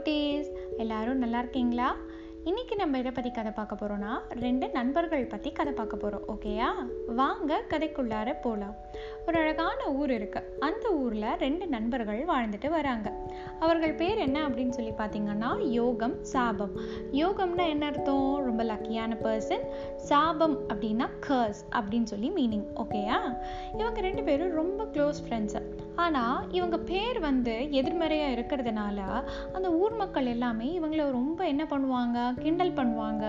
குட்டீஸ் எல்லாரும் நல்லா இருக்கீங்களா? இன்னைக்கு நம்ம எதை பற்றி கதை பார்க்க போகிறோன்னா ரெண்டு நண்பர்கள் பற்றி கதை பார்க்க போகிறோம் ஓகேயா வாங்க கதைக்குள்ளார போகலாம் ஒரு அழகான ஊர் இருக்கு. அந்த ஊரில் ரெண்டு நண்பர்கள் வாழ்ந்துட்டு வராங்க. அவர்கள் பேர் என்ன அப்படின்னு சொல்லி பார்த்தீங்கன்னா யோகம் சாபம். யோகம்னா என்ன அர்த்தம்? ரொம்ப லக்கியான பர்சன் சாபம் அப்படின்னா கர்ஸ் அப்படின்னு சொல்லி மீனிங் ஓகேயா இவங்க ரெண்டு பேரும் ரொம்ப க்ளோஸ் ஃப்ரெண்ட்ஸு ஆனால் இவங்க பேர் வந்து எதிர்மறையாக இருக்கிறதுனால அந்த ஊர் மக்கள் எல்லாமே இவங்கள ரொம்ப என்ன பண்ணுவாங்க? கிண்டல் பண்ணுவாங்க.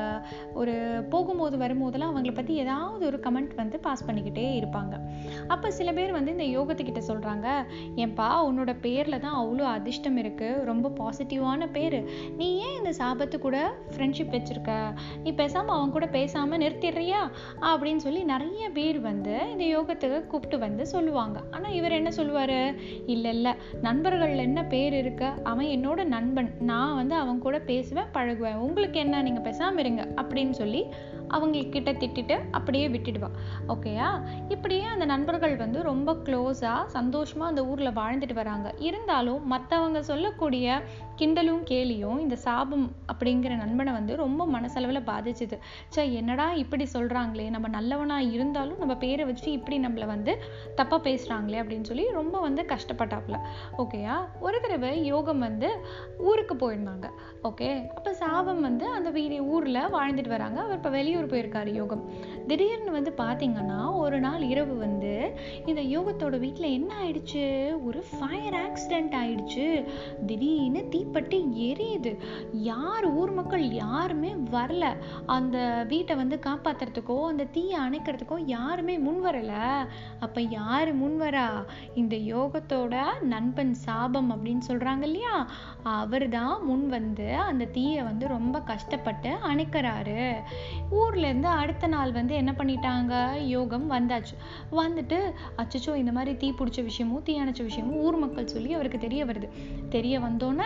ஒரு போகும்போது வரும்போதெல்லாம் அவங்கள பற்றி ஏதாவது ஒரு கமெண்ட் வந்து பாஸ் பண்ணிக்கிட்டே இருப்பாங்க. அப்போ சில பேர் வந்து இந்த யோகத்துக்கிட்ட சொல்கிறாங்க ஏன்பா உன்னோட பேரில் தான் அவ்வளோ அதிர்ஷ்டம் இருக்குது ரொம்ப பாசிட்டிவான பேர். நீ ஏன் இந்த சாபத்து கூட ஃப்ரெண்ட்ஷிப் வச்சுருக்க? நீ பேசாமல் அவங்க கூட பேசாமல் நிறுத்திடுறியா? அப்படின்னு சொல்லி நிறைய பேர் வந்து இந்த யோகத்துக்கு கூப்பிட்டு வந்து சொல்லுவாங்க. ஆனால் இவர் என்ன சொல்லுவார்? இல்லை இல்லை. நண்பர்கள் என்ன பேர் இருக்கு? அவன் என்னோட நண்பன். நான் வந்து அவன் கூட பேசுவேன் பழகுவேன். உங்களுக்கு என்ன நீங்கள் பேசாமல் இருங்க அப்படின்னு சொல்லி அவங்கக்கிட்ட திட்டிட்டு அப்படியே விட்டுடுவாள் ஓகேயா இப்படியே அந்த நண்பர்கள் வந்து ரொம்ப க்ளோஸாக சந்தோஷமாக அந்த ஊரில் வாழ்ந்துட்டு வராங்க. இருந்தாலும் மற்றவங்க சொல்லக்கூடிய கிண்டலும் கேலியும் இந்த சாபம் அப்படிங்கிற நண்பனை வந்து ரொம்ப மனசளவில் பாதிச்சுது. சே என்னடா இப்படி சொல்கிறாங்களே நம்ம நல்லவனாக இருந்தாலும் நம்ம பேரை வச்சு இப்படி நம்மளை வந்து தப்பாக பேசுகிறாங்களே அப்படின்னு சொல்லி ரொம்ப வந்து கஷ்டப்பட்டாப்புல. ஓகேயா ஒரு தடவை யோகம் வந்து ஊருக்கு போயிருந்தாங்க. ஓகே அப்போ சாபம் வந்து அந்த வீடு ஊரில் வாழ்ந்துட்டு வராங்க. அவர் இப்போ வெளியூர் போயிருக்காரு யோகம். திடீர்னு வந்து பார்த்தீங்கன்னா ஒரு நாள் இரவு வந்து இந்த யோகத்தோட வீட்டில் என்ன ஆயிடுச்சு? ஒரு ஃபயர் ஆக்சிடென்ட் ஆயிடுச்சு. திடீர்னு தீப்பட்டி எரியுது. யார் ஊர் மக்கள் யாருமே வரல. அந்த வீட்டை வந்து காப்பாத்துறதுக்கோ அந்த தீயை அணைக்கிறதுக்கோ யாருமே முன் வரல. அப்ப யாரு முன் வரா? இந்த யோகத்தோட நண்பன் சாபம் அப்படின்னு சொல்றாங்க இல்லையா? அவர் தான் முன் வந்து அந்த தீயை வந்து ரொம்ப கஷ்டப்பட்டு அணைக்கிறாரு. ஊர் இருந்து அடுத்த நாள் வந்து என்ன பண்ணிட்டாங்க? யோகம் வந்தாச்சு. வந்துட்டு அச்சச்சோ இந்த மாதிரி தீ பிடிச்ச விஷயமும் தீ அணைச்ச விஷயமும் ஊர் மக்கள் சொல்லி அவருக்கு தெரிய வருது. தெரிய வந்தோன்னே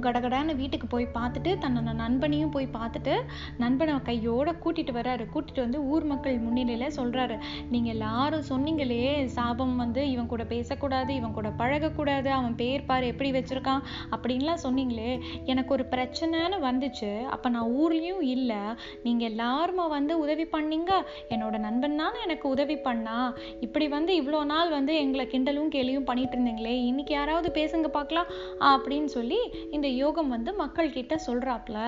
கடகடான்னு வீட்டுக்கு போய் பார்த்துட்டு தன்னோட நண்பனையும் போய் பார்த்துட்டு நண்பனை கையோட கூட்டிகிட்டு வராரு கூட்டிகிட்டு வந்து ஊர் மக்கள் முன்னிலையில் சொல்கிறாரு நீங்கள் எல்லாரும் சொன்னீங்களே சாபம் வந்து இவன் கூட பேசக்கூடாது இவன் கூட பழகக்கூடாது அவன் பேர் பாரு எப்படி வச்சுருக்கான் அப்படின்லாம் சொன்னீங்களே எனக்கு ஒரு பிரச்சனைன்னு வந்துச்சு. அப்போ நான் ஊர்லேயும் இல்லை நீங்கள் எல்லாருமா வந்து உதவி பண்ணீங்க? என்னோட நண்பன் தானே எனக்கு உதவி பண்ணா? இப்படி வந்து இவ்வளோ நாள் வந்து எங்களை கிண்டலும் கேலியும் பண்ணிட்டு இருந்தீங்களே இன்னைக்கு யாராவது பேசுங்க பார்க்கலாம் அப்படின்னு சொல்லி இந்த இந்த யோகம் வந்து மக்கள்கிட்ட சொல்கிறாப்ல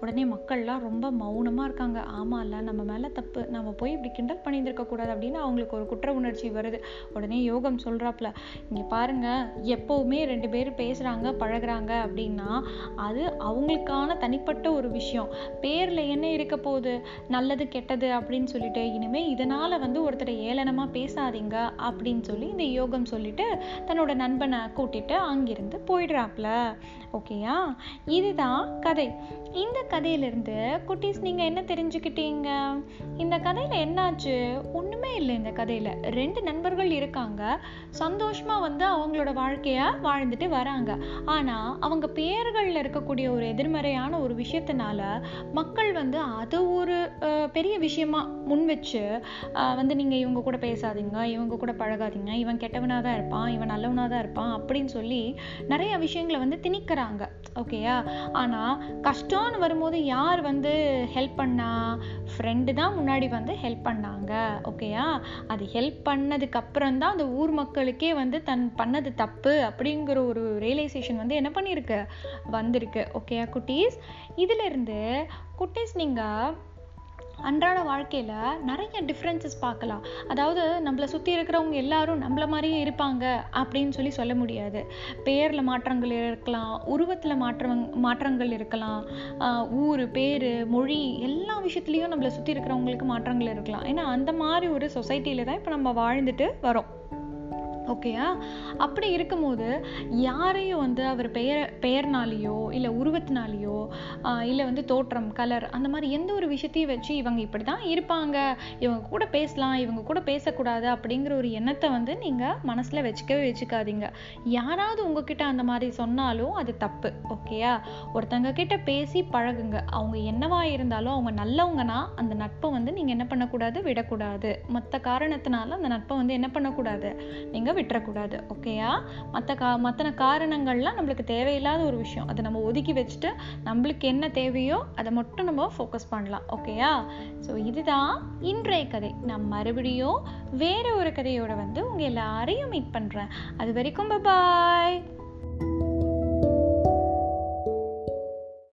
உடனே மக்கள்லாம் ரொம்ப மௌனமாக இருக்காங்க. ஆமா நம்ம மேலே தப்பு. நம்ம போய் இப்படி கிண்டல் பண்ணியிருக்கக்கூடாது கூடாது அப்படின்னு அவங்களுக்கு ஒரு குற்ற உணர்ச்சி வருது. உடனே யோகம் சொல்கிறாப்புல இங்கே பாருங்க எப்போவுமே ரெண்டு பேரும் பேசுகிறாங்க பழகுறாங்க அப்படின்னா அது அவங்களுக்கான தனிப்பட்ட ஒரு விஷயம். பேரில் என்ன இருக்க போகுது? நல்லது கெட்டது அப்படின்னு சொல்லிட்டு இனிமேல் இதனால் வந்து ஒருத்தரை ஏளனமாக பேசாதீங்க அப்படின்னு சொல்லி இந்த யோகம் சொல்லிட்டு தன்னோட நண்பனை கூட்டிட்டு அங்கிருந்து போயிடுறாப்ல. இல்லையா இதுதான் கதை. இந்த கதையிலிருந்து குட்டீஸ் நீங்க என்ன தெரிஞ்சுக்கிட்டீங்க? இந்த கதையில என்னாச்சு? ஒண்ணுமே இல்லை இந்த கதையில. ரெண்டு நண்பர்கள் இருக்காங்க. சந்தோஷமா வந்து அவங்களோட வாழ்க்கையை வாழ்ந்துட்டு வராங்க. ஆனா அவங்க பேர்களில் இருக்கக்கூடிய ஒரு எதிர்மறையான ஒரு விஷயத்தினால மக்கள் வந்து அது ஒரு அஹ், பெரிய விஷயமா முன் வச்சு வந்து நீங்க இவங்க கூட பேசாதீங்க இவங்க கூட பழகாதீங்க இவன் கெட்டவனாக தான் இருப்பான் இவன் நல்லவனாக தான் இருப்பான் அப்படின்னு சொல்லி நிறைய விஷயங்களை வந்து திணிக்கிறாங்க. ஓகேயா ஆனா கஷ்டம்னு வரும்போது யார் வந்து ஹெல்ப் பண்ணா? ஃப்ரெண்டு தான் முன்னாடி வந்து ஹெல்ப் பண்ணாங்க. ஓகேயா அது ஹெல்ப் பண்ணதுக்கு அப்புறம் தான் அந்த ஊர் மக்களுக்கே வந்து தன் பண்ணது தப்பு அப்படிங்கிற ஒரு ரியலைசேஷன் வந்து என்ன பண்ணியிருக்கு? வந்திருக்கு. ஓகேயா குட்டீஸ்? இதுல இருந்து குட்டீஸ் நீங்க அன்றாட வாழ்க்கையில் நிறைய டிஃப்ரென்சஸ் பார்க்கலாம். அதாவது நம்மளை சுற்றி இருக்கிறவங்க எல்லாரும் நம்மள மாதிரியே இருப்பாங்க அப்படின்னு சொல்லி சொல்ல முடியாது. பெயரில் மாற்றங்கள் இருக்கலாம் உருவத்தில் மாற்றம் மாற்றங்கள் இருக்கலாம் ஊர் பேர் மொழி எல்லா விஷயத்துலேயும் நம்மளை சுற்றி இருக்கிறவங்களுக்கு மாற்றங்கள் இருக்கலாம். ஏன்னா அந்த மாதிரி ஒரு சொசைட்டியில் தான் இப்போ நம்ம வாழ்ந்துட்டு வரோம். ஓகேயா? அப்படி இருக்கும்போது யாரையும் வந்து அவர் பெயர் பெயர்னாலேயோ இல்லை உருவத்தினாலேயோ இல்லை வந்து தோற்றம் கலர் அந்த மாதிரி எந்த ஒரு விஷயத்தையும் வச்சு இவங்க இப்படி தான் இருப்பாங்க. இவங்க கூட பேசலாம் இவங்க கூட பேசக்கூடாது அப்படிங்கிற ஒரு எண்ணத்தை வந்து நீங்கள் மனசில் வச்சுக்கவே வச்சுக்காதீங்க. யாராவது உங்ககிட்ட அந்த மாதிரி சொன்னாலும் அது தப்பு ஓகேயா? ஒருத்தங்க கிட்ட பேசி பழகுங்க. அவங்க என்னவா இருந்தாலும் அவங்க நல்லவங்கன்னா அந்த நட்பை வந்து நீங்கள் என்ன பண்ணக்கூடாது? விடக்கூடாது. மற்ற காரணத்தினால அந்த நட்பை வந்து என்ன பண்ணக்கூடாது? நீங்கள் விட்டுறக்கூடாது ஓகேயா மற்ற கா மற்ற காரணங்கள்லாம் நம்மளுக்கு தேவையில்லாத ஒரு விஷயம். அதை நம்ம ஒதுக்கி வச்சுட்டு நம்மளுக்கு என்ன தேவையோ அதை மட்டும் நம்ம ஃபோக்கஸ் பண்ணலாம் ஓகேயா ஸோ இதுதான் இன்றைய கதை. நான் மறுபடியும் வேற ஒரு கதையோட வந்து உங்கள் எல்லாரையும் மீட் பண்ணுறேன் அது வரைக்கும் பாய்